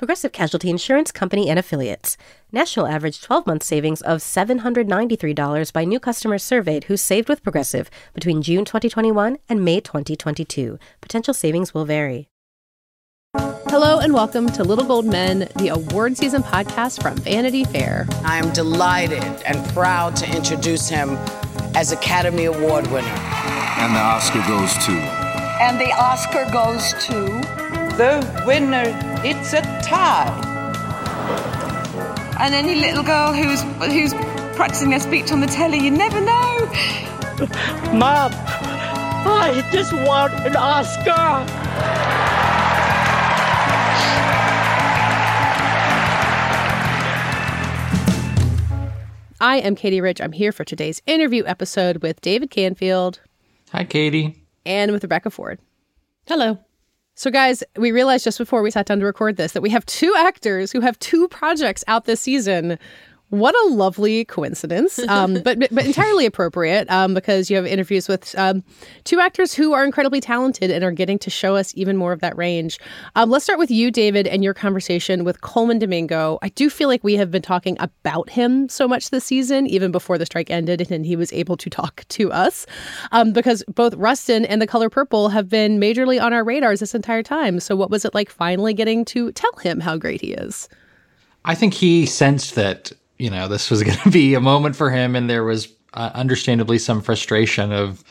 Progressive Casualty Insurance Company and Affiliates. National average 12 month savings of $793 by new customers surveyed who saved with Progressive between June 2021 and May 2022. Potential savings will vary. Hello and welcome to Little Gold Men, the award season podcast from Vanity Fair. I am delighted and proud to introduce him as Academy Award winner. And the Oscar goes to. And the Oscar goes to. The winner, it's a tie. And any little girl who's who's practicing their speech on the telly, you never know. Mom, I just want an Oscar. I am Katey Rich. I'm here for today's interview episode with David Canfield. Hi, Katey. And with Rebecca Ford. Hello. So, guys, we realized just before we sat down to record this that we have two actors who have two projects out this season what a lovely coincidence, um, but, but entirely appropriate um, because you have interviews with um, two actors who are incredibly talented and are getting to show us even more of that range. Um, let's start with you, David, and your conversation with Colman Domingo. I do feel like we have been talking about him so much this season, even before the strike ended and he was able to talk to us, um, because both Rustin and The Color Purple have been majorly on our radars this entire time. So, what was it like finally getting to tell him how great he is? I think he sensed that you know this was going to be a moment for him, and there was uh, understandably some frustration of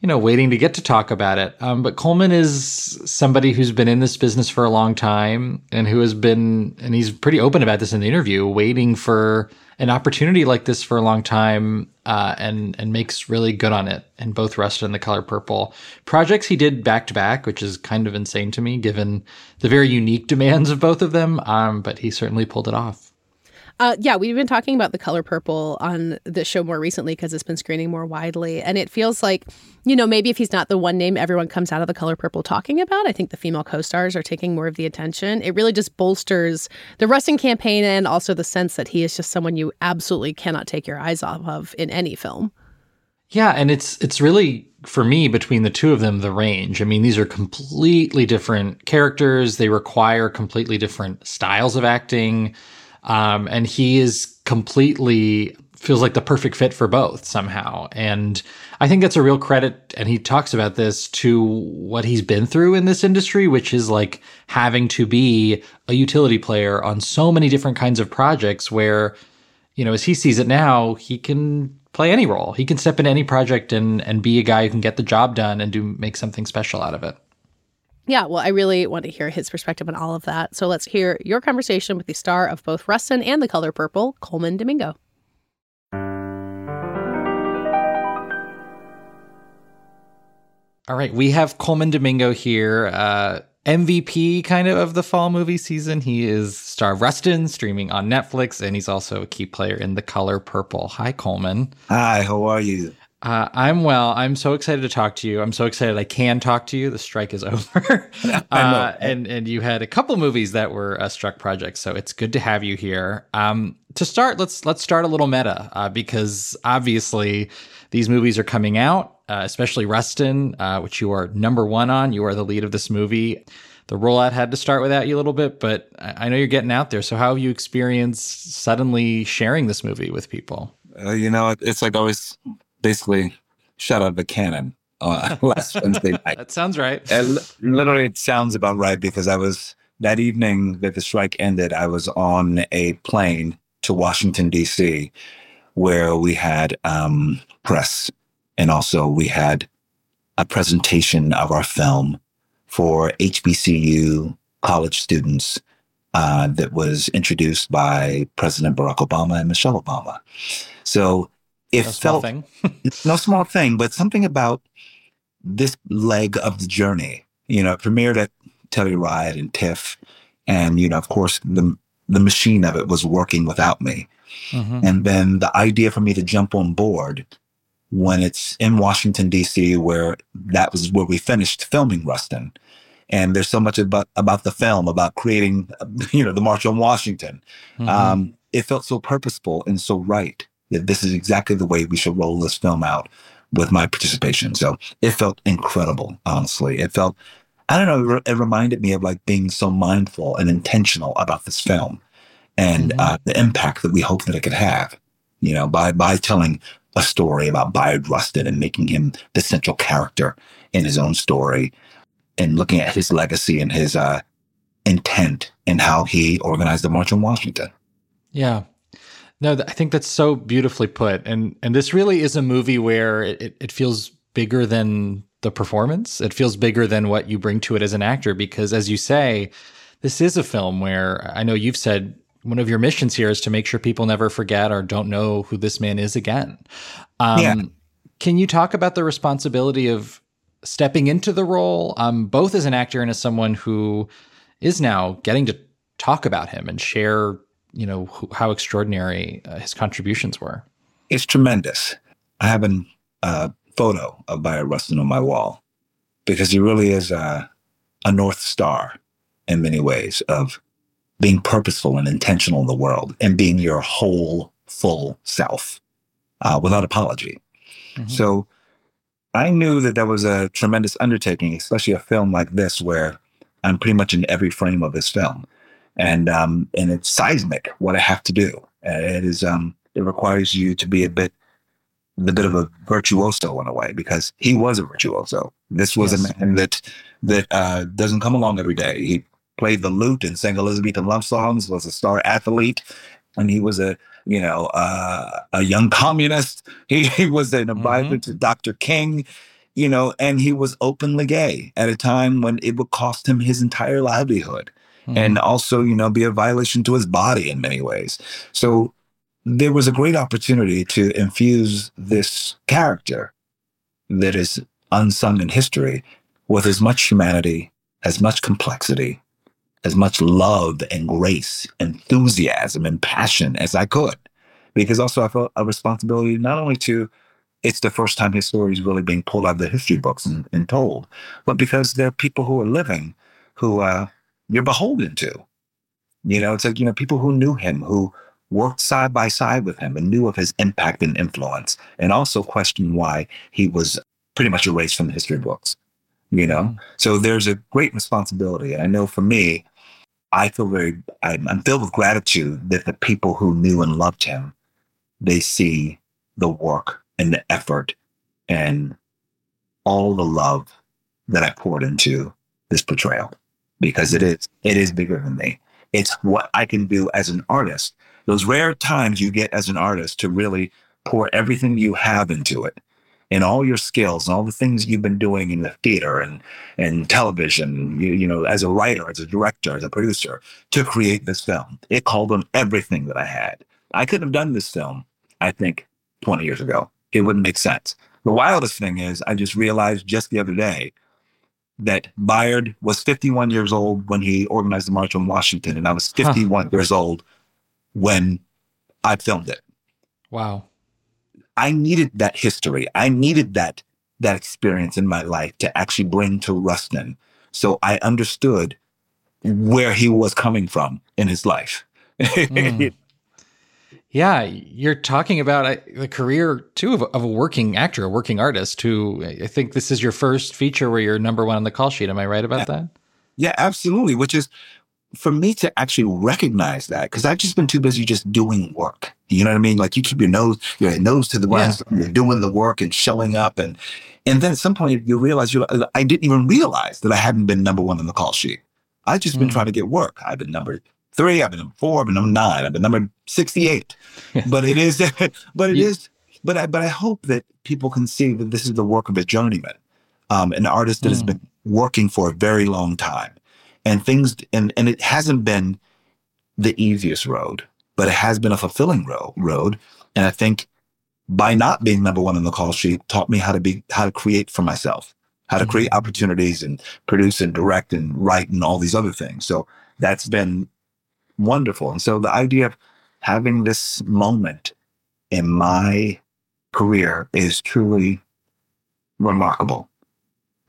you know waiting to get to talk about it. Um, but Colman is somebody who's been in this business for a long time and who has been, and he's pretty open about this in the interview, waiting for an opportunity like this for a long time, uh, and and makes really good on it. And both Rustin and the Color Purple projects he did back to back, which is kind of insane to me given the very unique demands of both of them. Um, but he certainly pulled it off. Uh, yeah, we've been talking about the color purple on the show more recently because it's been screening more widely. And it feels like, you know, maybe if he's not the one name everyone comes out of the color purple talking about, I think the female co stars are taking more of the attention. It really just bolsters the Rustin campaign and also the sense that he is just someone you absolutely cannot take your eyes off of in any film. Yeah, and it's it's really for me between the two of them the range. I mean, these are completely different characters. They require completely different styles of acting. Um, and he is completely feels like the perfect fit for both somehow. And I think that's a real credit. And he talks about this to what he's been through in this industry, which is like having to be a utility player on so many different kinds of projects where, you know, as he sees it now, he can play any role. He can step into any project and, and be a guy who can get the job done and do make something special out of it. Yeah, well, I really want to hear his perspective on all of that. So let's hear your conversation with the star of both Rustin and The Color Purple, Colman Domingo. All right, we have Colman Domingo here, uh, MVP kind of of the fall movie season. He is star of Rustin, streaming on Netflix, and he's also a key player in The Color Purple. Hi, Colman. Hi, how are you? Uh, I'm well. I'm so excited to talk to you. I'm so excited I can talk to you. The strike is over. uh, and and you had a couple movies that were uh, struck projects, so it's good to have you here. Um, to start, let's let's start a little meta uh, because obviously these movies are coming out, uh, especially Rustin, uh, which you are number one on. You are the lead of this movie. The rollout had to start without you a little bit, but I, I know you're getting out there. So how have you experienced suddenly sharing this movie with people? you know, it's like always basically shot out of a cannon uh, last Wednesday night. That sounds right. And literally, it sounds about right because I was that evening that the strike ended. I was on a plane to Washington D.C., where we had um, press, and also we had a presentation of our film for HBCU college students uh, that was introduced by President Barack Obama and Michelle Obama. So it no felt no small thing, but something about this leg of the journey. You know, premiered at Telluride and TIFF, and you know, of course, the the machine of it was working without me. Mm-hmm. And then the idea for me to jump on board when it's in Washington, D.C., where that was where we finished filming Rustin. And there's so much about, about the film, about creating, you know, the March on Washington. Mm-hmm. Um, it felt so purposeful and so right that this is exactly the way we should roll this film out with my participation. So it felt incredible, honestly. It felt, I don't know, it, reminded me of like being so mindful and intentional about this film and mm-hmm. uh, the impact that we hope that it could have, you know, by, by telling a story about Bayard Rustin and making him the central character in his own story and looking at his legacy and his uh, intent and how he organized the March on Washington. Yeah. No, I think that's so beautifully put. And and this really is a movie where it, it feels bigger than the performance. It feels bigger than what you bring to it as an actor because as you say, this is a film where I know you've said one of your missions here is to make sure people never forget or don't know who this man is again. Um, yeah. Can you talk about the responsibility of stepping into the role, um, both as an actor and as someone who is now getting to talk about him and share you know wh- how extraordinary uh, his contributions were. It's tremendous. I have a uh, photo of Bayard Rustin on my wall because he really is a, a north star in many ways of being purposeful and intentional in the world and being your whole full self uh, without apology. Mm-hmm. So I knew that that was a tremendous undertaking, especially a film like this where I'm pretty much in every frame of this film and um, and it's seismic what I have to do. it is um, it requires you to be a bit the bit of a virtuoso in a way because he was a virtuoso. This was yes. a man that that uh, doesn't come along every day. He played the lute and sang Elizabethan love songs. Was a star athlete, and he was a you know uh, a young communist. He, he was an advisor mm-hmm. to Dr. King. You know, and he was openly gay at a time when it would cost him his entire livelihood mm-hmm. and also, you know, be a violation to his body in many ways. So there was a great opportunity to infuse this character that is unsung in history with as much humanity, as much complexity, as much love and grace, enthusiasm and passion as I could. Because also I felt a responsibility not only to it's the first time his story is really being pulled out of the history books and, and told, but because there are people who are living who uh, you're beholden to. You know, it's like, you know, people who knew him, who worked side by side with him and knew of his impact and influence, and also questioned why he was pretty much erased from the history books. You know, so there's a great responsibility. And I know for me, I feel very, I'm, I'm filled with gratitude that the people who knew and loved him, they see the work and the effort and all the love that I poured into this portrayal because it mm-hmm. is it is bigger than me. It's what I can do as an artist. Those rare times you get as an artist to really pour everything you have into it and all your skills and all the things you've been doing in the theater and and television, you, you know, as a writer, as a director, as a producer, to create this film. It called on everything that I had. I couldn't have done this film, I think, 20 years ago. It wouldn't make sense. The wildest thing is I just realized just the other day that Bayard was 51 years old when he organized the March on Washington, and I was 51 huh. years old when I filmed it. Wow. I needed that history. I needed that that experience in my life to actually bring to Rustin. So I understood where he was coming from in his life. Mm. Yeah, you're talking about the career too of, of, a working actor, a working artist. Who I think this is your first feature where you're number one on the call sheet. Am I right about that? Yeah, absolutely. Which is for me to actually recognize that because I've just been too busy just doing work. You know what I mean? Like you keep your nose, your nose to the ground, yeah. you're doing the work and showing up, and and then at some point you realize you I didn't even realize that I hadn't been number one on the call sheet. I've just been mm. trying to get work. I've been number three. I've been number four. I've been number nine. I've been number sixty-eight. but it is, but it is, but I, but I hope that people can see that this is the work of a journeyman, um, an artist that mm. has been working for a very long time, and things, and and it hasn't been the easiest road, but it has been a fulfilling road. Road, and I think by not being number one on the call sheet taught me how to be how to create for myself how to mm-hmm. create opportunities and produce and direct and write and all these other things so that's been wonderful. And so the idea of having this moment in my career is truly remarkable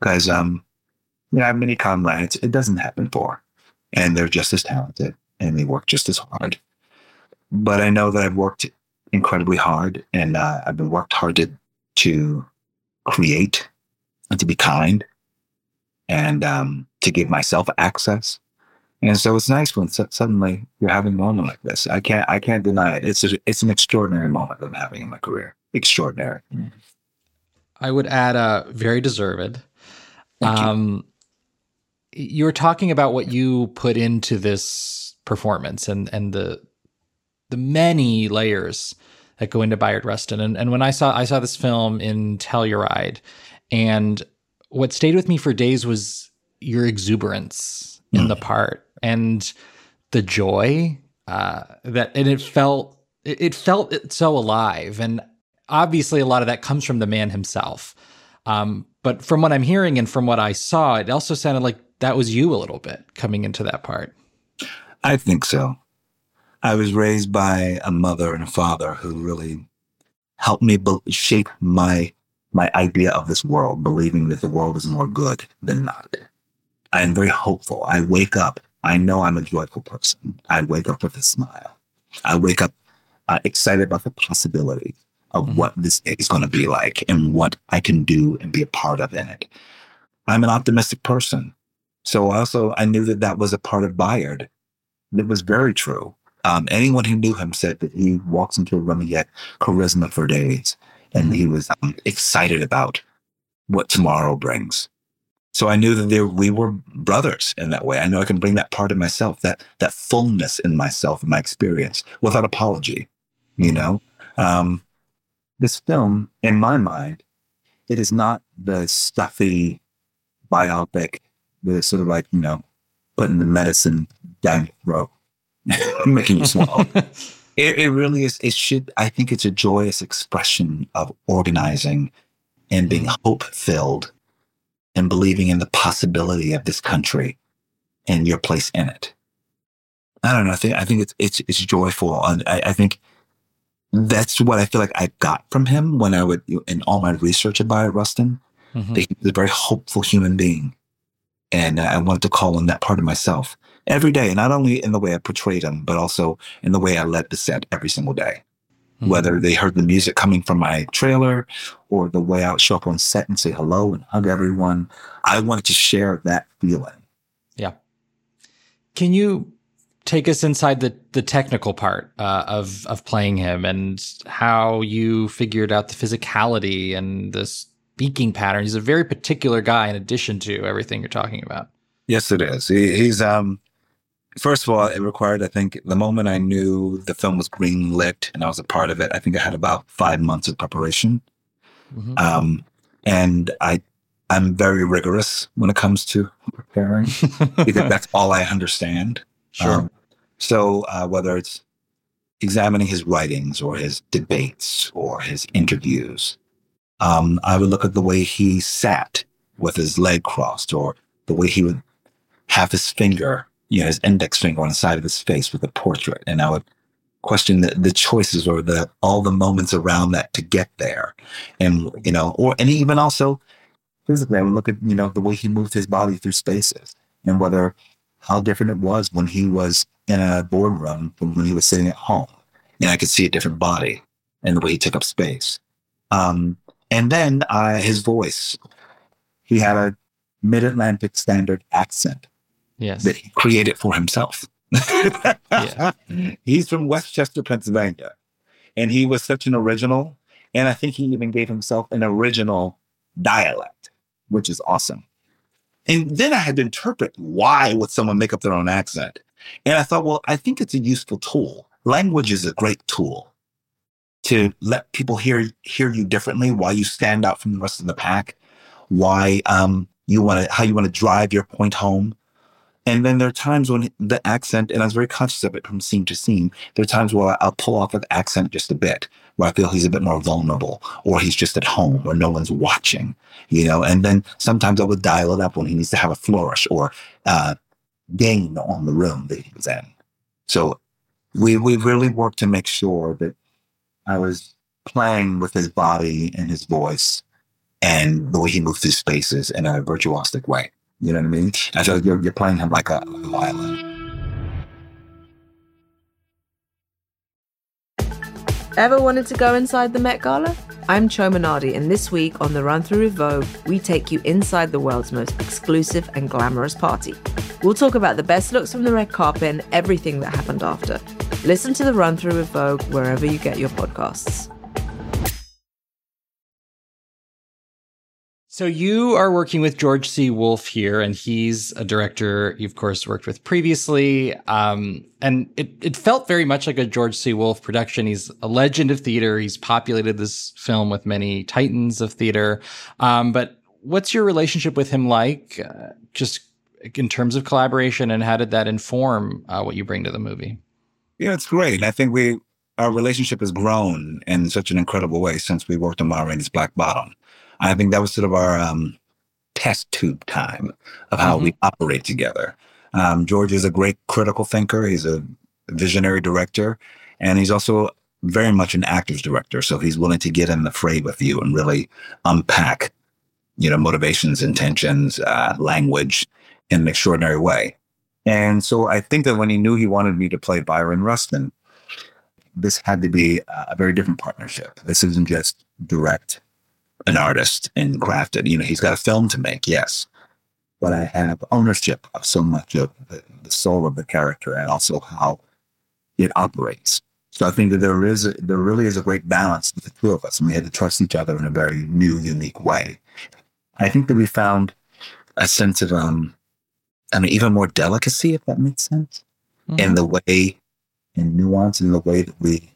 because um, you know, I have many comrades it doesn't happen for, and they're just as talented and they work just as hard. But I know that I've worked incredibly hard, and uh, I've been worked hard to to create and to be kind and um, to give myself access. And so it's nice when su- suddenly you're having a moment like this. I can't I can't deny it. It's a, it's an extraordinary moment I'm having in my career. Extraordinary. I would add a uh, very deserved. Thank um, you. you were talking about what you put into this performance and and the the many layers that go into Bayard Rustin. And and when I saw I saw this film in Telluride, and what stayed with me for days was your exuberance mm. in the part and the joy uh, that and it felt it, felt so alive. And obviously a lot of that comes from the man himself. Um, but from what i'm hearing and from what i saw it also sounded like that was you a little bit coming into that part. I think so. I was raised by a mother and a father who really helped me be- shape my my idea of this world believing that the world is more good than not. I am very hopeful. I wake up I know I'm a joyful person. I wake up with a smile. I wake up uh, excited about the possibility of mm-hmm. what this day is going to be like and what I can do and be a part of in it. I'm an optimistic person. So also, I knew that that was a part of Bayard. It was very true. Um, anyone who knew him said that he walks into a room and get charisma for days, and mm-hmm. he was um, excited about what tomorrow brings. So I knew that there, we were brothers in that way. I know I can bring that part of myself, that that fullness in myself and my experience without apology. You know, um, this film, in my mind, it is not the stuffy biopic is sort of like you know putting the medicine down your throat, making you swallow. it, it really is. It should. I think it's a joyous expression of organizing and being hope filled and believing in the possibility of this country and your place in it. I don't know. I think I think it's it's it's joyful, and I, I think that's what I feel like I got from him when I would in all my research about Rustin. Mm-hmm. That he was a very hopeful human being, and I wanted to call on that part of myself every day, not only in the way I portrayed him, but also in the way I led the set every single day mm-hmm. whether they heard the music coming from my trailer or the way I would show up on set and say hello and hug everyone. I wanted to share that feeling. Yeah. Can you take us inside the the technical part uh, of of playing him and how you figured out the physicality and the speaking pattern? He's a very particular guy in addition to everything you're talking about. Yes, it is. He, he's um First of all, it required, I think, the moment I knew the film was green lit and I was a part of it, I think I had about five months of preparation. Mm-hmm. Um, and I, I'm very rigorous when it comes to preparing because that's all I understand. Sure. Um, so uh, whether it's examining his writings or his debates or his interviews, um, I would look at the way he sat with his leg crossed or the way he would have his finger you know, his index finger on the side of his face with a portrait. And I would question the, the choices or the all the moments around that to get there. And, you know, or and even also physically, I would look at, you know, the way he moved his body through spaces and whether how different it was when he was in a boardroom from when he was sitting at home. And I could see a different body and the way he took up space. Um, and then uh, his voice. He had a mid Atlantic standard accent yes. that he created for himself. yeah. He's from West Chester, Pennsylvania. And he was such an original. And I think he even gave himself an original dialect, which is awesome. And then I had to interpret why would someone make up their own accent? And I thought, well, I think it's a useful tool. Language is a great tool to let people hear hear you differently, why you stand out from the rest of the pack, why um, you want to how you want to drive your point home. And then there are times when the accent, and I was very conscious of it from scene to scene, there are times where I'll pull off the accent just a bit, where I feel he's a bit more vulnerable, or he's just at home, or no one's watching, you know. And then sometimes I would dial it up when he needs to have a flourish or uh, gain on the room that he was in. So we we really worked to make sure that I was playing with his body and his voice and the way he moved through spaces in a virtuosic way. You know what I mean? And so you're, you're playing him like a, a violin. Ever wanted to go inside the Met Gala? I'm Chioma Nnadi, and this week on the Run Through with Vogue, we take you inside the world's most exclusive and glamorous party. We'll talk about the best looks from the red carpet and everything that happened after. Listen to the Run Through with Vogue wherever you get your podcasts. So you are working with George C. Wolfe here, and he's a director you, of course, worked with previously. Um, and it, it felt very much like a George C. Wolfe production. He's a legend of theater. He's populated this film with many titans of theater. Um, but what's your relationship with him like, uh, just in terms of collaboration, and how did that inform uh, what you bring to the movie? Yeah, it's great. I think we our relationship has grown in such an incredible way since we worked on Ma Rainey's Black Bottom. I think that was sort of our um, test tube time of how mm-hmm. we operate together. Um, George is a great critical thinker. He's a visionary director, and he's also very much an actor's director. So he's willing to get in the fray with you and really unpack, you know, motivations, intentions, uh, language in an extraordinary way. And so I think that when he knew he wanted me to play Bayard Rustin, this had to be a very different partnership. This isn't just direct an artist and crafted. You know, he's got a film to make, yes, but I have ownership of so much of the, the soul of the character and also how it operates. So I think that there is a, there really is a great balance with the two of us, and we had to trust each other in a very new, unique way. I think that we found a sense of um, I mean, even more delicacy, if that makes sense, mm-hmm. in the way and nuance in the way that we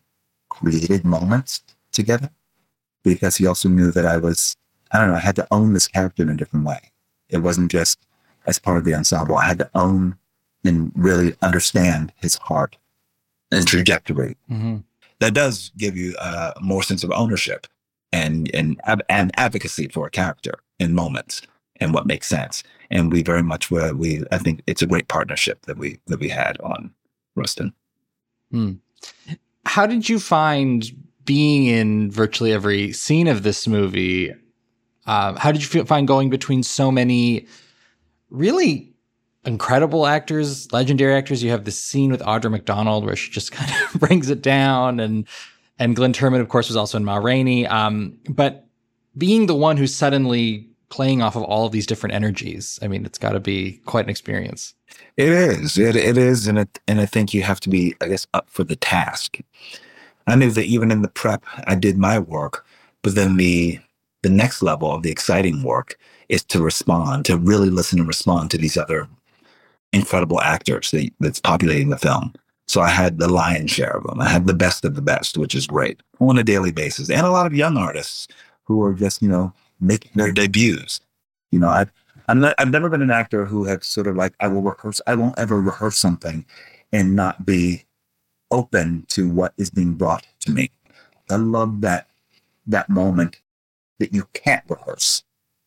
created moments together because he also knew that I was, I don't know, I had to own this character in a different way. It wasn't just as part of the ensemble. I had to own and really understand his heart and trajectory. Mm-hmm. That does give you a more sense of ownership and, and, and advocacy for a character in moments and what makes sense. And we very much were, we, I think it's a great partnership that we, that we had on Rustin. Hmm. How did you find being in virtually every scene of this movie, uh, how did you feel, find going between so many really incredible actors, legendary actors? You have this scene with Audra McDonald where she just kind of brings it down, and and Glynn Turman, of course, was also in Ma Rainey. Um, but being the one who's suddenly playing off of all of these different energies, I mean, it's got to be quite an experience. It is. It, it is, and it, and I think you have to be, I guess, up for the task. I knew that even in the prep, I did my work, but then the the next level of the exciting work is to respond, to really listen and respond to these other incredible actors that, that's populating the film. So I had the lion's share of them. I had the best of the best, which is great on a daily basis, and a lot of young artists who are just you know making their debuts. You know, I've I'm not, I've never been an actor who has sort of like I will rehearse. I won't ever rehearse something and not be open to what is being brought to me. I love that that moment that you can't rehearse.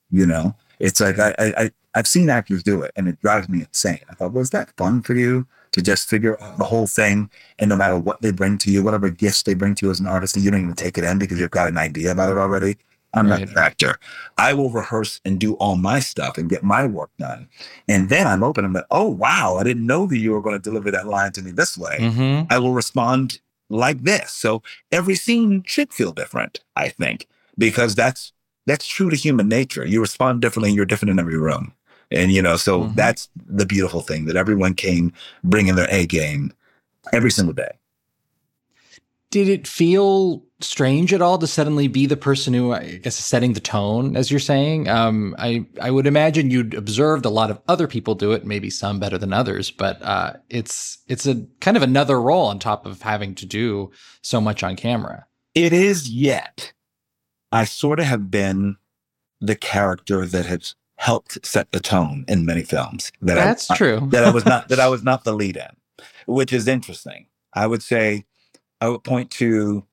You know, it's like I, I I've seen actors do it, and it drives me insane. I thought, was that fun for you to just figure out the whole thing, and no matter what they bring to you, whatever gifts they bring to you as an artist, and you don't even take it in because you've got an idea about it already. I'm right. not an actor. I will rehearse and do all my stuff and get my work done. And then I'm open. I'm like, oh, wow, I didn't know that you were going to deliver that line to me this way. Mm-hmm. I will respond like this. So every scene should feel different, I think, because that's that's true to human nature. You respond differently and you're different in every room. And, you know, so mm-hmm. that's the beautiful thing that everyone came bringing their A game every single day. Did it feel strange at all to suddenly be the person who I guess is setting the tone, as you're saying? Um, I I would imagine you'd observed a lot of other people do it, maybe some better than others, but uh, it's it's a kind of another role on top of having to do so much on camera. It is yet. I sort of have been the character that has helped set the tone in many films. That That's I, true. that I was not that I was not the lead in, which is interesting. I would say I would point to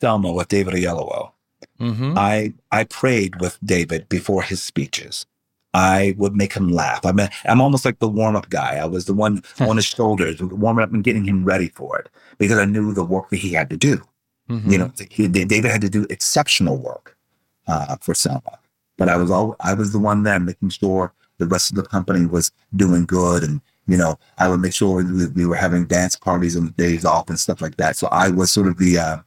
Selma with David Oyelowo. Mm-hmm. I I prayed with David before his speeches. I would make him laugh. I mean, I'm almost like the warm up guy. I was the one on his shoulders, warming up and getting him ready for it because I knew the work that he had to do. Mm-hmm. You know, he, David had to do exceptional work uh, for Selma, but I was all I was the one there making sure the rest of the company was doing good, and you know, I would make sure we, we were having dance parties on the days off and stuff like that. So I was sort of the uh,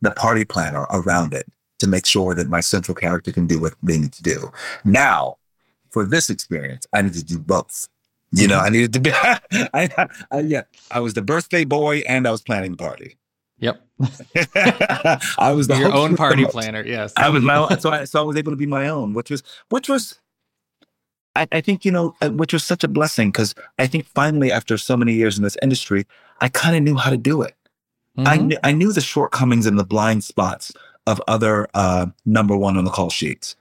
the party planner around it to make sure that my central character can do what they need to do. Now, for this experience, I need to do both. You know, I needed to be, I, I, yeah, I was the birthday boy and I was planning the party. Yep. I was the your own party planner. Yes. I was my own, so I, so I was able to be my own, which was, which was, I, I think, you know, uh, which was such a blessing because I think finally, after so many years in this industry, I kind of knew how to do it. I, Mhm. knew, I knew the shortcomings and the blind spots of other uh, number one on the call sheets.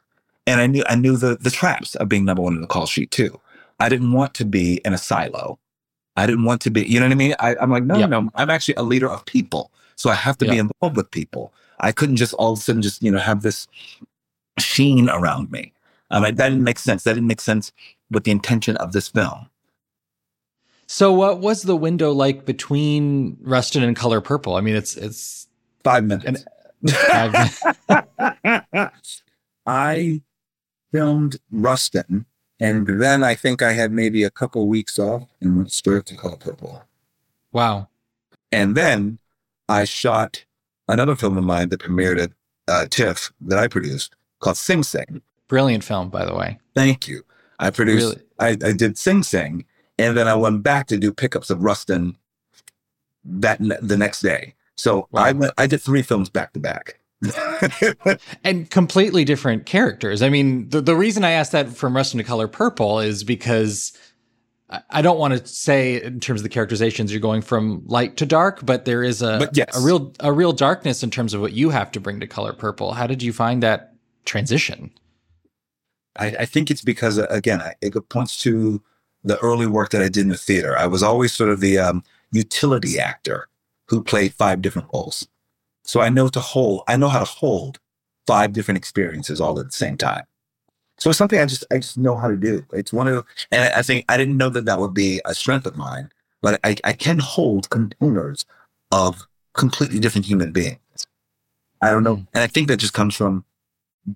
And I knew I knew the the traps of being number one on the call sheet too. I didn't want to be in a silo. I didn't want to be, you know what I mean? I, I'm like, no, Yep. no, no, I'm actually a leader of people. So I have to be involved with people. I couldn't just all of a sudden just, you know, have this sheen around me. Um, that didn't make sense. That didn't make sense with the intention of this film. So, what was the window like between Rustin and Color Purple? I mean, it's it's Five minutes. Five minutes. I filmed Rustin, and then I think I had maybe a couple weeks off and went straight to Color Purple. wow. And then I shot another film of mine that premiered at uh, TIFF that I produced called Sing Sing. Brilliant film, by the way. Thank you. I produced, Really? I, I did Sing Sing, and then I went back to do pickups of Rustin that the next day. So I went, I did three films back to back. and completely different characters. I mean, the, the reason I asked that from Rustin to Color Purple is because I- I don't want to say in terms of the characterizations you're going from light to dark, but there is a But yes. a real a real darkness in terms of what you have to bring to Color Purple. How did you find that transition? I, I think it's because uh, again, I, it points to the early work that I did in the theater. I was always sort of the um, utility actor who played five different roles. So I know to hold, I know how to hold five different experiences all at the same time. So it's something I just, I just know how to do. It's one of, and I, I think I didn't know that that would be a strength of mine, but I, I can hold containers of completely different human beings. I don't know, and I think that just comes from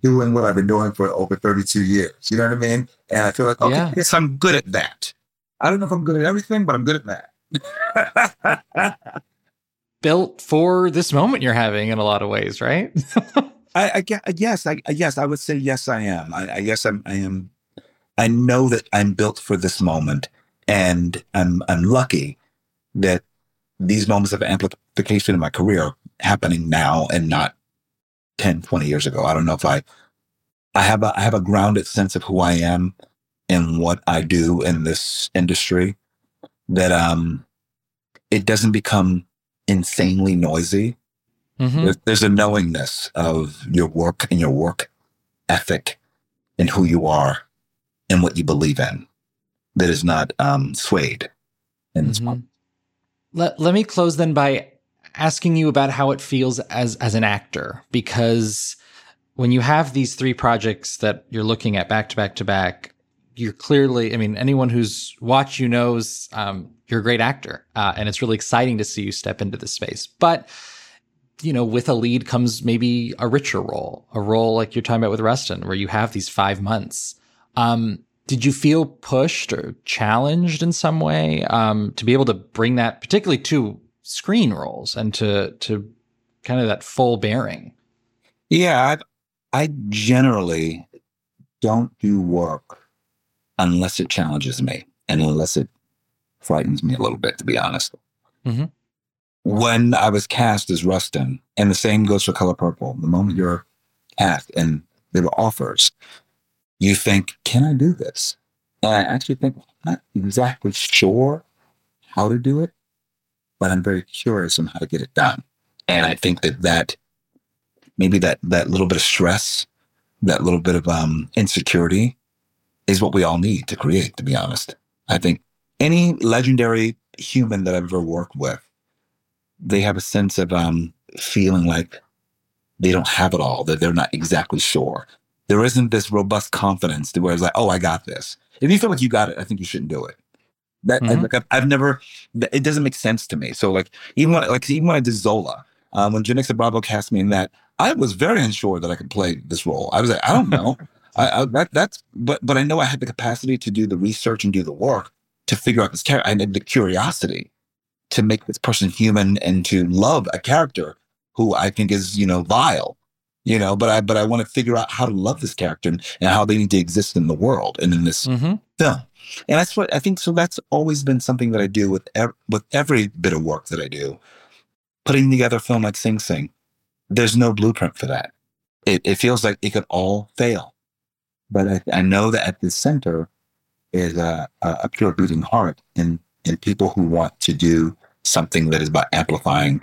doing what I've been doing for over 32 years. You know what I mean? And I feel like, okay, Yeah. yes, I'm good at that. I don't know if I'm good at everything, but I'm good at that. Built for this moment you're having in a lot of ways, right? I, I yes, I yes, I would say yes, I am. I, I guess I'm. I am. I know that I'm built for this moment, and I'm I'm lucky that these moments of amplification in my career are happening now and not 10, 20 years ago. I don't know if I I have a I have a grounded sense of who I am and what I do in this industry that um it doesn't become insanely noisy. Mhm. There's, there's a knowingness of your work and your work ethic and who you are and what you believe in that is not um, swayed in this moment. Let, let me close then by asking you about how it feels as as an actor because when you have these three projects that you're looking at back to back to back you're clearly i mean anyone who's watched you knows um, you're a great actor uh, and it's really exciting to see you step into this space. But you know with a lead comes maybe a richer role a role like you're talking about with rustin where you have these five months. Um, did you feel pushed or challenged in some way um, to be able to bring that, particularly to screen roles and to to kind of that full bearing? Yeah, I, I generally don't do work unless it challenges me and unless it frightens me a little bit, to be honest. Mhm. When I was cast as Rustin, and the same goes for Color Purple, the moment you're cast and there were offers, you think, can I do this? And I actually think, I'm not exactly sure how to do it, but I'm very curious on how to get it done. And I think that that maybe that that little bit of stress, that little bit of um, insecurity, is what we all need to create. To be honest, I think any legendary human that I've ever worked with, they have a sense of um, feeling like they don't have it all, that they're not exactly sure. there isn't this robust confidence to where it's like, oh, I got this. If you feel like you got it, I think you shouldn't do it. That Mhm. like I've, I've never. It doesn't make sense to me. So like even when like even when I did Zola, um, when Janicza Bravo cast me in that, I was very unsure that I could play this role. I was like, I don't know. I, I that that's but but I know I had the capacity to do the research and do the work to figure out this character. I had the curiosity to make this person human and to love a character who I think is you know vile, you know. But I but I want to figure out how to love this character and, and how they need to exist in the world and in this Mm-hmm. film. And that's what I think. So that's always been something that I do with ev- with every bit of work that I do. Putting together a film like Sing Sing, there's no blueprint for that. It, it feels like it could all fail, but I, I know that at the center is a, a, a pure beating heart in in people who want to do something that is about amplifying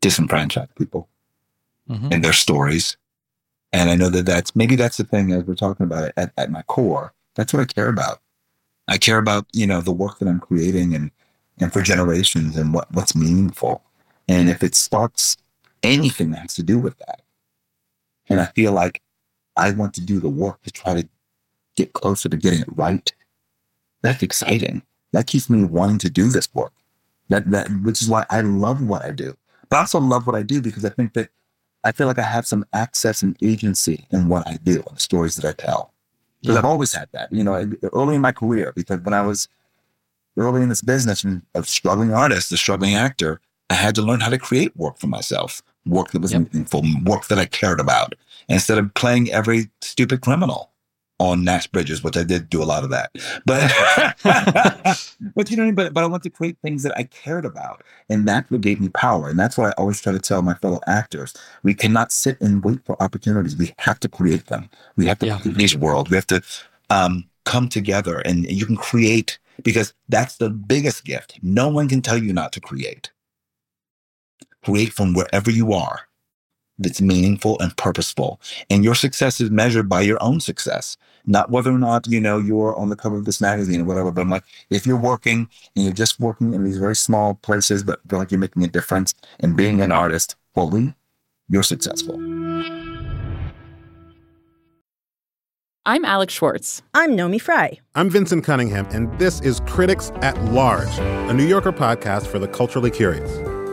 disenfranchised people Mhm. and their stories. And I know that that's maybe that's the thing as we're talking about it at, at my core. That's what I care about. I care about, you know, the work that I'm creating and, and for generations and what, what's meaningful. And if it sparks anything that has to do with that. And I feel like I want to do the work to try to get closer to getting it right. That's exciting. That keeps me wanting to do this work. That that which is why I love what I do. But I also love what I do because I think that I feel like I have some access and agency in what I do and the stories that I tell. Because I've always had that, you know, early in my career. Because when I was early in this business of struggling artist, a struggling actor, I had to learn how to create work for myself, work that was meaningful, work that I cared about, instead of playing every stupid criminal on Nash Bridges, which I did do a lot of that. But but you know what I mean? But but I want to create things that I cared about. And that's what gave me power. And that's why I always try to tell my fellow actors. We cannot sit and wait for opportunities. We have to create them. We have to create these world. We have to um, come together and you can create because that's the biggest gift. No one can tell you not to create. Create from wherever you are that's meaningful and purposeful. And your success is measured by your own success, not whether or not, you know, you're on the cover of this magazine or whatever. But I'm like, if you're working and you're just working in these very small places, but feel like you're making a difference and being an artist fully, you're successful. I'm Alex Schwartz. I'm Naomi Fry. I'm Vinson Cunningham, and this is Critics at Large, a New Yorker podcast for the culturally curious.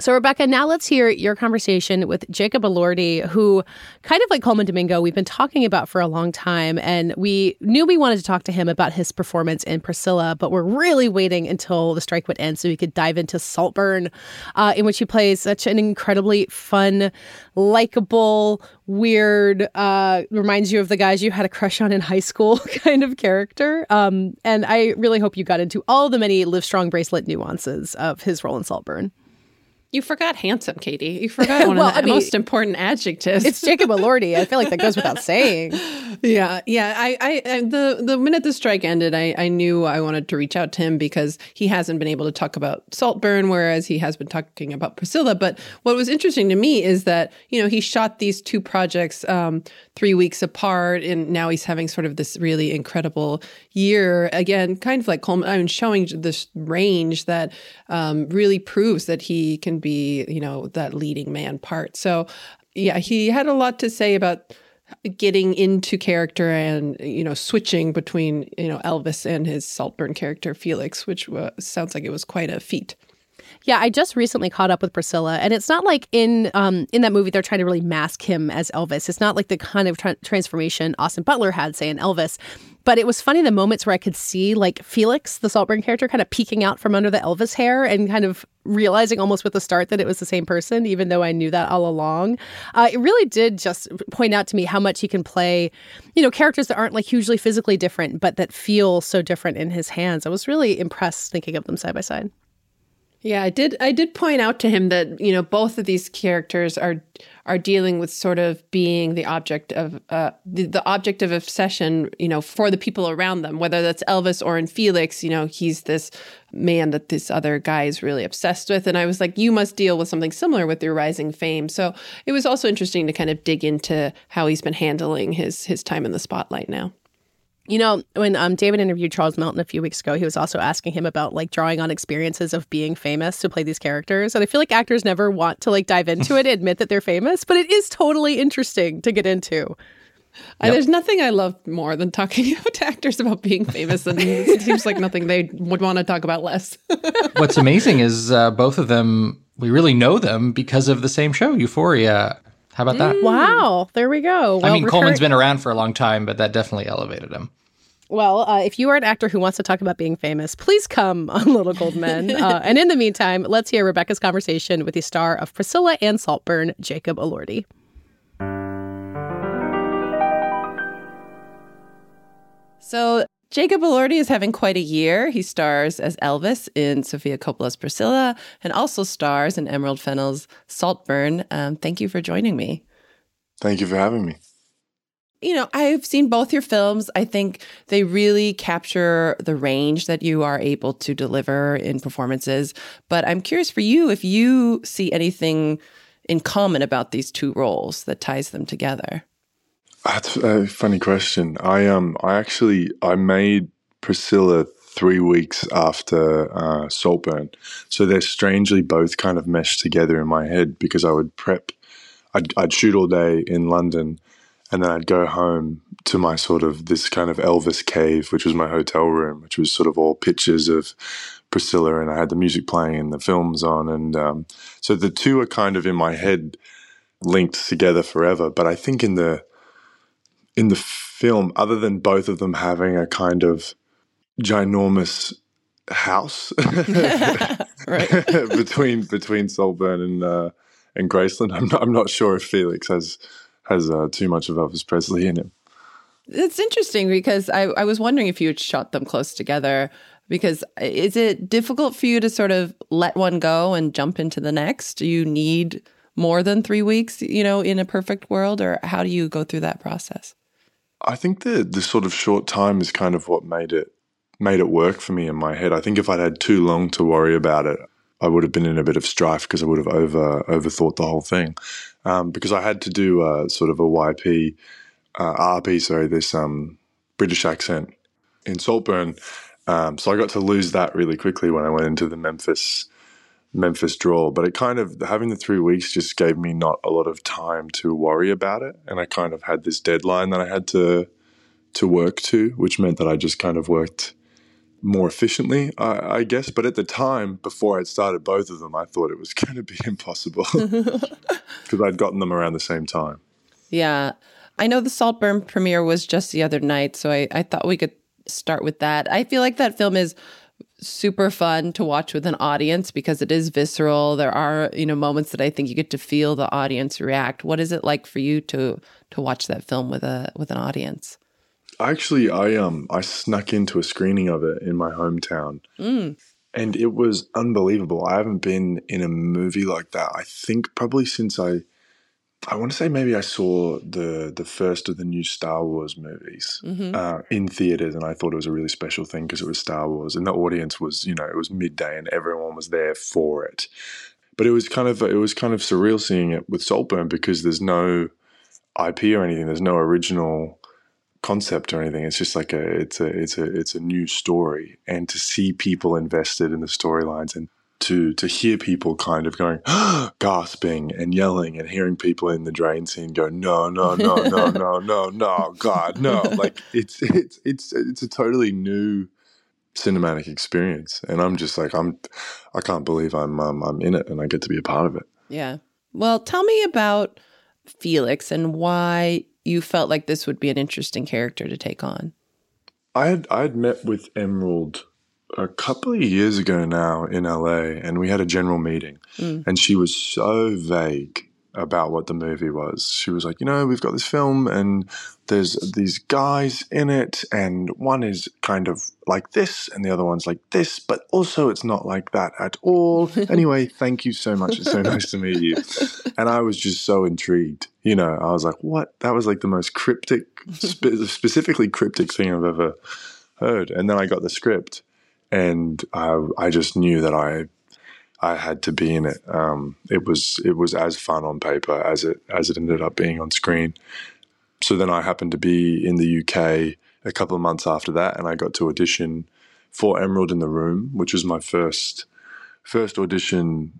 So, Rebecca, now let's hear your conversation with Jacob Elordi, who, kind of like Colman Domingo, we've been talking about for a long time. And we knew we wanted to talk to him about his performance in Priscilla, but we're really waiting until the strike would end so we could dive into Saltburn, uh, in which he plays such an incredibly fun, likable, weird, uh, reminds you of the guys you had a crush on in high school kind of character. Um, and I really hope you got into all the many Live Strong bracelet nuances of his role in Saltburn. You forgot handsome, Katey. You forgot one Well, of the I mean, most important adjectives. It's Jacob Elordi. I feel like that goes without saying. yeah, yeah. I, I, I, the the minute the strike ended, I, I knew I wanted to reach out to him because he hasn't been able to talk about Saltburn, whereas he has been talking about Priscilla. But what was interesting to me is that you know he shot these two projects um, three weeks apart, and now he's having sort of this really incredible year again, kind of like Colman. I mean, showing this range that um, really proves that he can be, you know, that leading man part. So, yeah, he had a lot to say about getting into character and you know switching between you know Elvis and his Saltburn character Felix, which sounds like it was quite a feat. Yeah, I just recently caught up with Priscilla, and it's not like in um, in that movie they're trying to really mask him as Elvis. It's not like the kind of tra- transformation Austin Butler had, say, in Elvis. But it was funny the moments where I could see like Felix, the Saltburn character, kind of peeking out from under the Elvis hair and kind of realizing almost with the start that it was the same person, even though I knew that all along. Uh, it really did just point out to me how much he can play, you know, characters that aren't like hugely physically different, but that feel so different in his hands. I was really impressed thinking of them side by side. Yeah, I did. I did point out to him that you know both of these characters are are dealing with sort of being the object of uh, the, the object of obsession, you know, for the people around them. Whether that's Elvis or in Felix, you know, he's this man that this other guy is really obsessed with. And I was like, you must deal with something similar with your rising fame. So it was also interesting to kind of dig into how he's been handling his his time in the spotlight now. You know, when um, David interviewed Charles Melton a few weeks ago, he was also asking him about like drawing on experiences of being famous to play these characters. And I feel like actors never want to like dive into it, admit that they're famous, but it is totally interesting to get into. Yep. there's nothing I love more than talking to actors about being famous, and it seems like nothing they would want to talk about less. What's amazing is uh, both of them, we really know them because of the same show, Euphoria. How about that? Mm. Wow, there we go. Well, I mean, Colman's been around for a long time, but that definitely elevated him. Well, uh, if you are an actor who wants to talk about being famous, please come on Little Gold Men. Uh, and in the meantime, let's hear Rebecca's conversation with the star of Priscilla and Saltburn, Jacob Elordi. So Jacob Elordi is having quite a year. He stars as Elvis in Sofia Coppola's Priscilla and also stars in Emerald Fennell's Saltburn. Um, thank you for joining me. Thank you for having me. You know, I've seen both your films. I think they really capture the range that you are able to deliver in performances. But I'm curious for you if you see anything in common about these two roles that ties them together. That's a funny question. I um I actually I made Priscilla three weeks after uh, Saltburn, so they're strangely both kind of meshed together in my head because I would prep, I'd, I'd shoot all day in London, and then I'd go home to my sort of this kind of Elvis cave, which was my hotel room, which was sort of all pictures of Priscilla, and I had the music playing and the films on, and um, so the two are kind of in my head linked together forever. But I think in the in the film, other than both of them having a kind of ginormous house between between Saltburn and uh, and Graceland, I'm not, I'm not sure if Felix has has uh, too much of Elvis Presley in him. It's interesting because I, I was wondering if you had shot them close together. Because is it difficult for you to sort of let one go and jump into the next? Do you need more than three weeks, you know, in a perfect world, or how do you go through that process? I think the the sort of short time is kind of what made it made it work for me in my head. I think if I'd had too long to worry about it, I would have been in a bit of strife because I would have over overthought the whole thing. Um, because I had to do a, sort of a YP, uh, RP, sorry, this um, British accent in Saltburn. Um, so I got to lose that really quickly when I went into the Memphis Memphis draw. But it kind of having the three weeks just gave me not a lot of time to worry about it, and I kind of had this deadline that I had to to work to, which meant that I just kind of worked more efficiently, I, I guess. But at the time, before I'd started both of them, I thought it was going to be impossible because I'd gotten them around the same time. Yeah. I know the Saltburn premiere was just the other night, so I, I thought we could start with that. I feel like that film is super fun to watch with an audience because it is visceral. There are, you know, moments that I think you get to feel the audience react. What is it like for you to to watch that film with a with an audience? Actually, I um I snuck into a screening of it in my hometown. Mm. And it was unbelievable. I haven't been in a movie like that. I think probably since I I want to say maybe I saw the the first of the new Star Wars movies Mhm. uh, in theaters, and I thought it was a really special thing because it was Star Wars, and the audience was you know it was midday, and everyone was there for it. But it was kind of it was kind of surreal seeing it with Saltburn because there's no IP or anything. There's no original concept or anything. It's just like a it's a it's a it's a new story, and to see people invested in the storylines and to to hear people kind of going gasping and yelling and hearing people in the drain scene go no no no no no no no god no like it's it's it's it's a totally new cinematic experience. And I'm just like, I'm, I can't believe I'm, um, I'm in it and I get to be a part of it. Yeah. Well, tell me about Felix and why you felt like this would be an interesting character to take on. I had I had met with Emerald a couple of years ago now in LA, and we had a general meeting, Mm. and she was so vague about what the movie was. She was like, you know, we've got this film, and there's these guys in it, and one is kind of like this, and the other one's like this, but also it's not like that at all. anyway, thank you so much. It's so nice to meet you. And I was just so intrigued. You know, I was like, what? That was like the most cryptic, spe- specifically cryptic thing I've ever heard. And then I got the script, and I, I just knew that I I had to be in it. Um, it was it was as fun on paper as it as it ended up being on screen. So then I happened to be in the UK a couple of months after that, and I got to audition for Emerald in the Room, which was my first first audition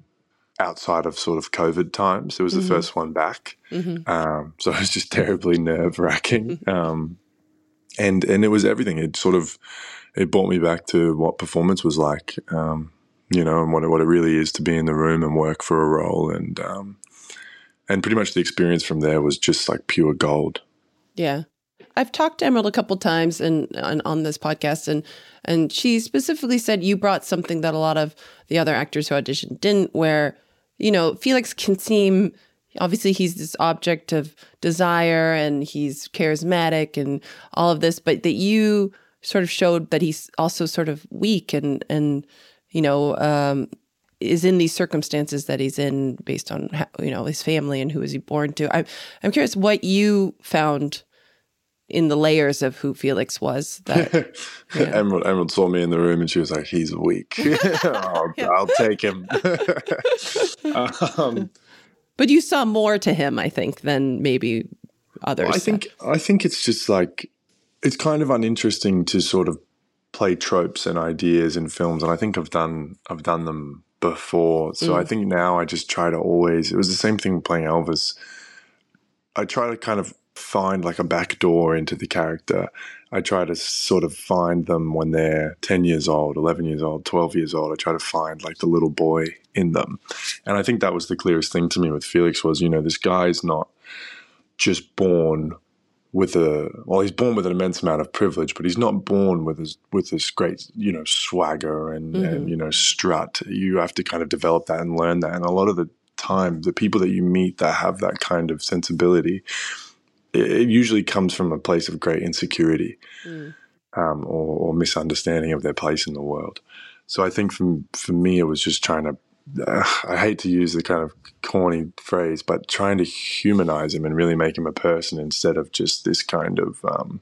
outside of sort of COVID times. It was Mhm. the first one back, Mhm. um, so it was just terribly nerve wracking. Um, and and it was everything. It sort of it brought me back to what performance was like, um, you know, and what it, what it really is to be in the room and work for a role, and um, and pretty much the experience from there was just like pure gold. Yeah. I've talked to Emerald a couple times and on, on this podcast and and she specifically said you brought something that a lot of the other actors who auditioned didn't where you know Felix can seem obviously he's this object of desire and he's charismatic and all of this but that you sort of showed that he's also sort of weak and and you know um is in these circumstances that he's in based on how, you know his family and who is he born to. I'm I'm curious what you found in the layers of who Felix was. That Emerald, Emerald saw me in the room and she was like, "He's weak. I'll, I'll take him." um, but you saw more to him, I think, than maybe others. I think I think it's just like it's kind of uninteresting to sort of play tropes and ideas in films, and I think I've done I've done them before. So Mm. I think now I just try to always. It was the same thing playing Elvis. I try to kind of find like a back door into the character. I try to sort of find them when they're 10 years old, 11 years old, 12 years old. I try to find like the little boy in them. And I think that was the clearest thing to me with Felix was, you know, this guy's not just born with a well he's born with an immense amount of privilege but he's not born with this with this great you know swagger and, and Mhm. you know strut. You have to kind of develop that and learn that. And a lot of the time the people that you meet that have that kind of sensibility it, it usually comes from a place of great insecurity um, or, or misunderstanding of their place in the world. So i think from for me it was just trying to I hate to use the kind of corny phrase, but trying to humanize him and really make him a person instead of just this kind of um,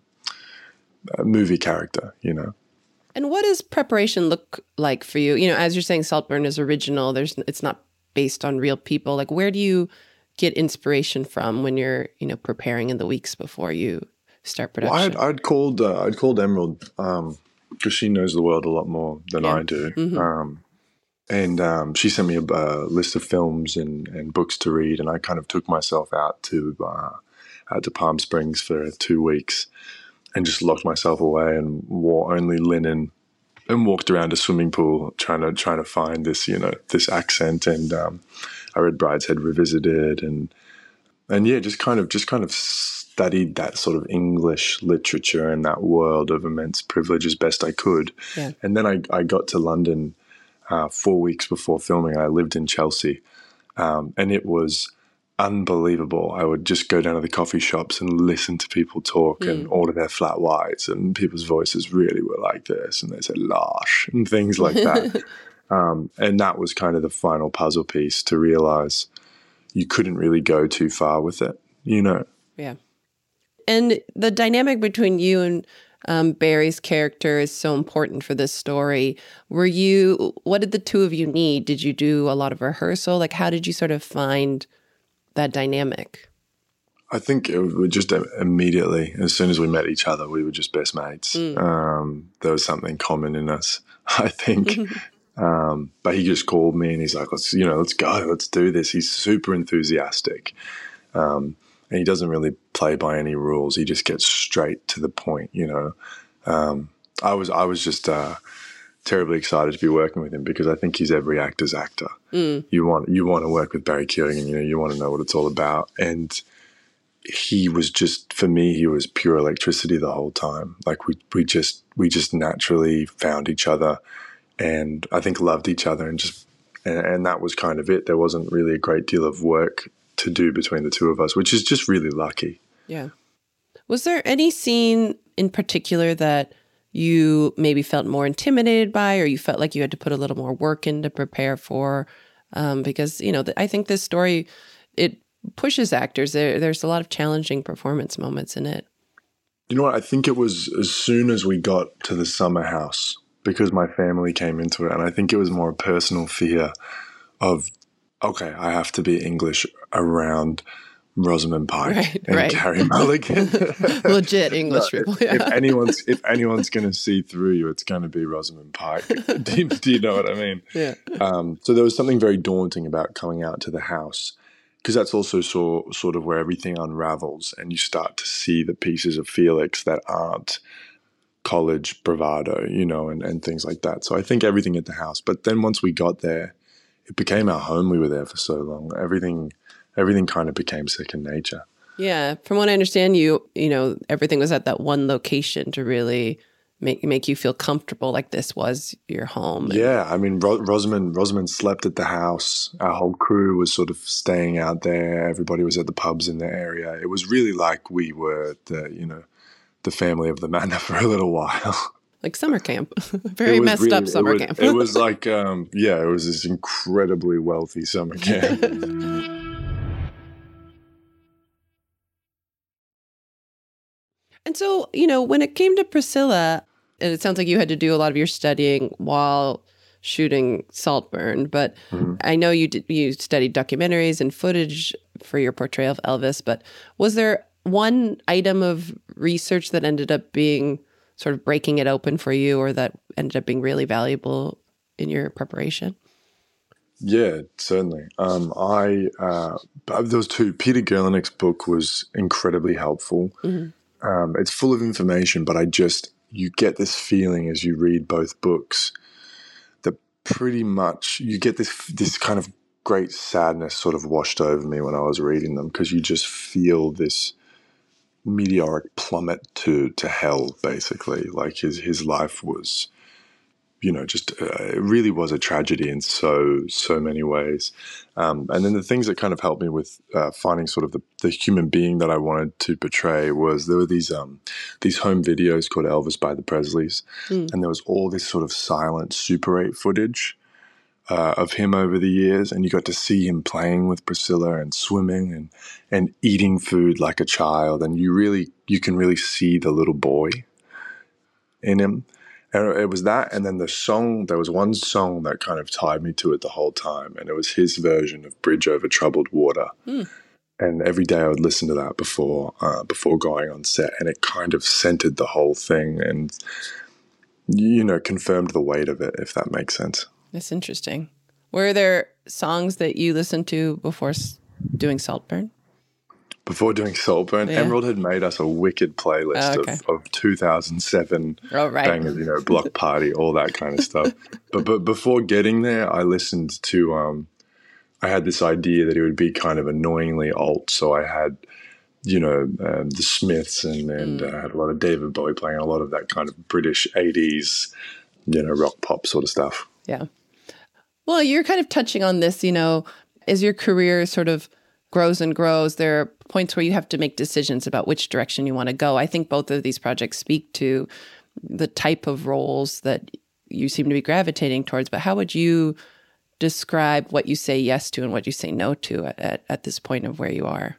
movie character, you know. And what does preparation look like for you? You know, as you're saying, Saltburn is original. There's it's not based on real people. Like, where do you get inspiration from when you're you know preparing in the weeks before you start Well, production? I'd, I'd called uh, I'd called Emerald because she knows the world a lot more than Yeah. I do, Mhm. um, and um, she sent me a, uh list of films and, and books to read, and I kind of took myself out to uh, out to Palm Springs for two weeks, and just locked myself away and wore only linen and walked around a swimming pool trying to trying to find this you know this accent and um, I read Brideshead Revisited and and yeah just kind of just kind of studied that sort of English literature and that world of immense privilege as best I could Yeah. and then I, I got to London uh, four weeks before filming I lived in Chelsea um, and it was unbelievable. I would just go down to the coffee shops and listen to people talk and Mm. order their flat whites, and people's voices really were like this, and they said "losh" and things like that. um, and that was kind of the final puzzle piece to realize you couldn't really go too far with it, you know. Yeah. And the dynamic between you and um, Barry's character is so important for this story. Were you, what did the two of you need? Did you do a lot of rehearsal? Like, how did you sort of find that dynamic? I think it was just immediately, as soon as we met each other, we were just best mates. Mm. Um, there was something common in us, I think. um, but he just called me and he's like, "Let's, you know, let's go, let's do this." He's super enthusiastic, um, and he doesn't really play by any rules. He just gets straight to the point, you know. Um, I was I was just uh, terribly excited to be working with him because I think he's every actor's actor. Mm. You want you want to work with Barry Keoghan, you know, you want to know what it's all about, and he was just for me he was pure electricity the whole time. Like we we just we just naturally found each other, and I think loved each other, and just and, and that was kind of it. There wasn't really a great deal of work to do between the two of us, which is just really lucky. Yeah. Was there any scene in particular that you maybe felt more intimidated by, or you felt like you had to put a little more work in to prepare for? Um, because you know, I think this story it pushes actors. There, there's a lot of challenging performance moments in it. You know what? I think it was as soon as we got to the summer house because my family came into it, and I think it was more a personal fear of, okay, I have to be English around Rosamund Pike Right, and right. Carey Mulligan. Legit English people. if, if anyone's if anyone's going to see through you, it's going to be Rosamund Pike. do, you- do you know what I mean? Yeah. Um, so there was something very daunting about coming out to the house because that's also so, sort of where everything unravels and you start to see the pieces of Felix that aren't college bravado, you know, and, and things like that. So I think everything at the house. But then once we got there, it became our home. We were there for so long. Everything everything kind of became second nature. Yeah, from what I understand, you you know everything was at that one location to really make make you feel comfortable, like this was your home. Yeah, I mean, Ro- Rosamund Rosamund slept at the house. Our whole crew was sort of staying out there. Everybody was at the pubs in the area. It was really like we were the you know the family of the manor for a little while. Like summer camp, very messed up summer it was, camp. it was like um, yeah, it was this incredibly wealthy summer camp. And so, you know, when it came to Priscilla, and it sounds like you had to do a lot of your studying while shooting Saltburn, but I know you did, you studied documentaries and footage for your portrayal of Elvis, but was there one item of research that ended up being sort of breaking it open for you or that ended up being really valuable in your preparation? Yeah, certainly. Um, I uh, there was two. Peter Guralnick's book was incredibly helpful. Um, it's full of information, but I just you get this feeling as you read both books that pretty much you get this this kind of great sadness sort of washed over me when I was reading them because you just feel this meteoric plummet to to hell basically like his his life was you know, just uh, it really was a tragedy in so so many ways. Um, and then the things that kind of helped me with uh, finding sort of the, the human being that I wanted to portray was there were these um, these home videos called Elvis by the Presleys, Mm. and there was all this sort of silent Super 8 footage. Uh, of him over the years, and you got to see him playing with Priscilla and swimming and and eating food like a child, and you really you can really see the little boy in him. And it was that, and then the song. There was one song that kind of tied me to it the whole time, and it was his version of "Bridge Over Troubled Water." Hmm. And every day I would listen to that before uh, before going on set, and it kind of centered the whole thing, and you know confirmed the weight of it, if that makes sense. That's interesting. Were there songs that you listened to before doing Saltburn? Before doing Saltburn, Yeah. Emerald had made us a wicked playlist Oh, okay. of, of 2007 Oh, right. bangers, you know, Block Party, all that kind of stuff. but but before getting there, I listened to. Um, I had this idea that it would be kind of annoyingly alt, so I had, you know, um, the Smiths and and Mm. uh, had a lot of David Bowie playing a lot of that kind of British 80s, you know, rock pop sort of stuff. Yeah. Well, you're kind of touching on this, you know, as your career sort of grows and grows, there are points where you have to make decisions about which direction you want to go. I think both of these projects speak to the type of roles that you seem to be gravitating towards, but how would you describe what you say yes to and what you say no to at, at, at this point of where you are?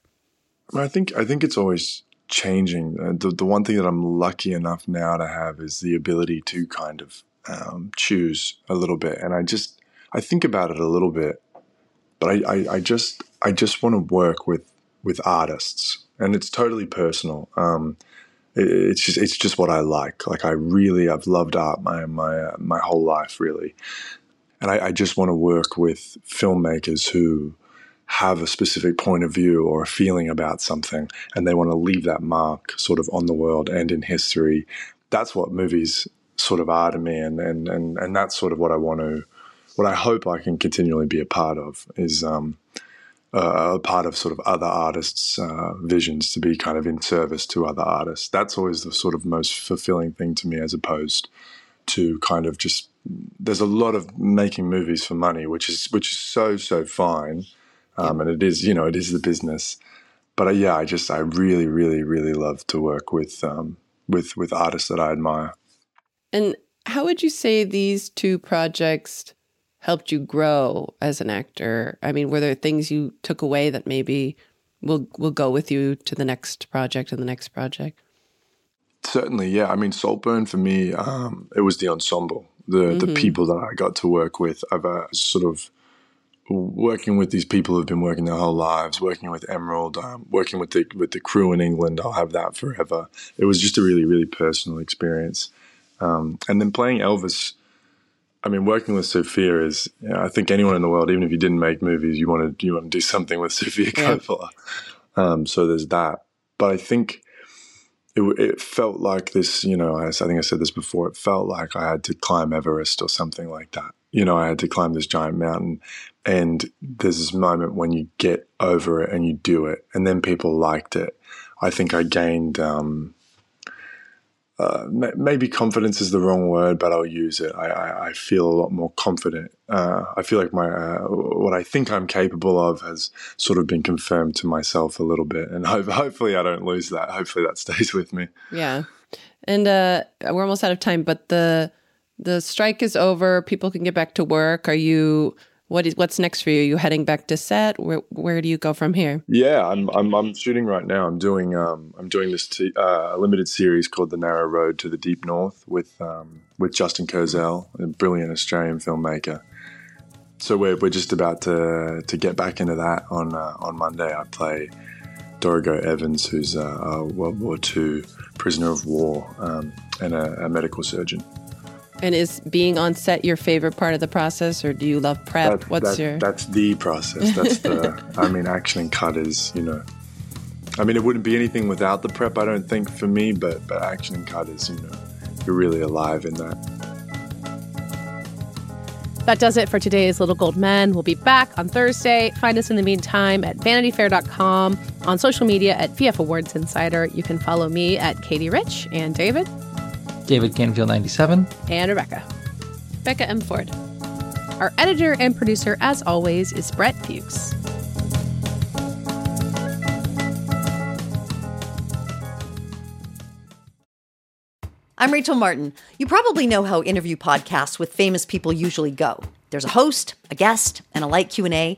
I think I think it's always changing. Uh, the the one thing that I'm lucky enough now to have is the ability to kind of um, choose a little bit, and I just I think about it a little bit, but I I, I just I just want to work with with artists, and it's totally personal. Um, it, it's just it's just what I like. Like I really I've loved art my my uh, my whole life really, and I, I just want to work with filmmakers who have a specific point of view or a feeling about something and they want to leave that mark sort of on the world and in history that's what movies sort of are to me, and and and and that's sort of what I want to, what I hope I can continually be a part of is. Um, uh, a part of sort of other artists' uh, visions to be kind of in service to other artists. That's always the sort of most fulfilling thing to me, as opposed to kind of just. There's a lot of making movies for money, which is which is so so fine, um, and it is you know it is the business. But uh, yeah, I just I really really really love to work with um, with with artists that I admire. And how would you say these two projects helped you grow as an actor? I mean, were there things you took away that maybe will will go with you to the next project and the next project? Certainly, yeah. I mean, Saltburn for me, um, it was the ensemble, the mm-hmm. the people that I got to work with. I've uh, sort of working with these people who've been working their whole lives, working with Emerald, um, working with the with the crew in England. I'll have that forever. It was just a really really personal experience, um, and then playing Elvis I mean, working with Sofia is. You know, I think anyone in the world, even if you didn't make movies, you want to you want to do something with Sofia Coppola. Um, so there's that. But I think it, it felt like this. You know, I, I think I said this before. It felt like I had to climb Everest or something like that. You know, I had to climb this giant mountain, and there's this moment when you get over it and you do it, and then people liked it. I think I gained. Um, uh, maybe confidence is the wrong word, but I'll use it. I, I, I feel a lot more confident. Uh, I feel like my uh, what I think I'm capable of has sort of been confirmed to myself a little bit, and ho- hopefully I don't lose that. Hopefully that stays with me. Yeah, and uh, we're almost out of time, but the the strike is over. People can get back to work. Are you? What is what's next for you? Are you heading back to set? Where where do you go from here? Yeah, I'm I'm, I'm shooting right now. I'm doing um I'm doing this t- uh, limited series called The Narrow Road to the Deep North with um with Justin Kurzel, a brilliant Australian filmmaker. So we're we're just about to to get back into that on uh, on Monday. I play Dorigo Evans, who's a, a World War II prisoner of war um, and a, a medical surgeon. And is being on set your favorite part of the process, or do you love prep? That, What's that, your? That's the process. That's the. I mean, action and cut is you know. I mean, it wouldn't be anything without the prep. I don't think for me, but but action and cut is you know, you're really alive in that. That does it for today's Little Gold Men. We'll be back on Thursday. Find us in the meantime at vanityfair.com, on social media at VF Awards Insider. You can follow me at Katey Rich and David. David Canfield 97. And Rebecca. Becca M. Ford. Our editor and producer, as always, is Brett Fuchs. I'm Rachel Martin. You probably know how interview podcasts with famous people usually go. There's a host, a guest, and a light Q&A.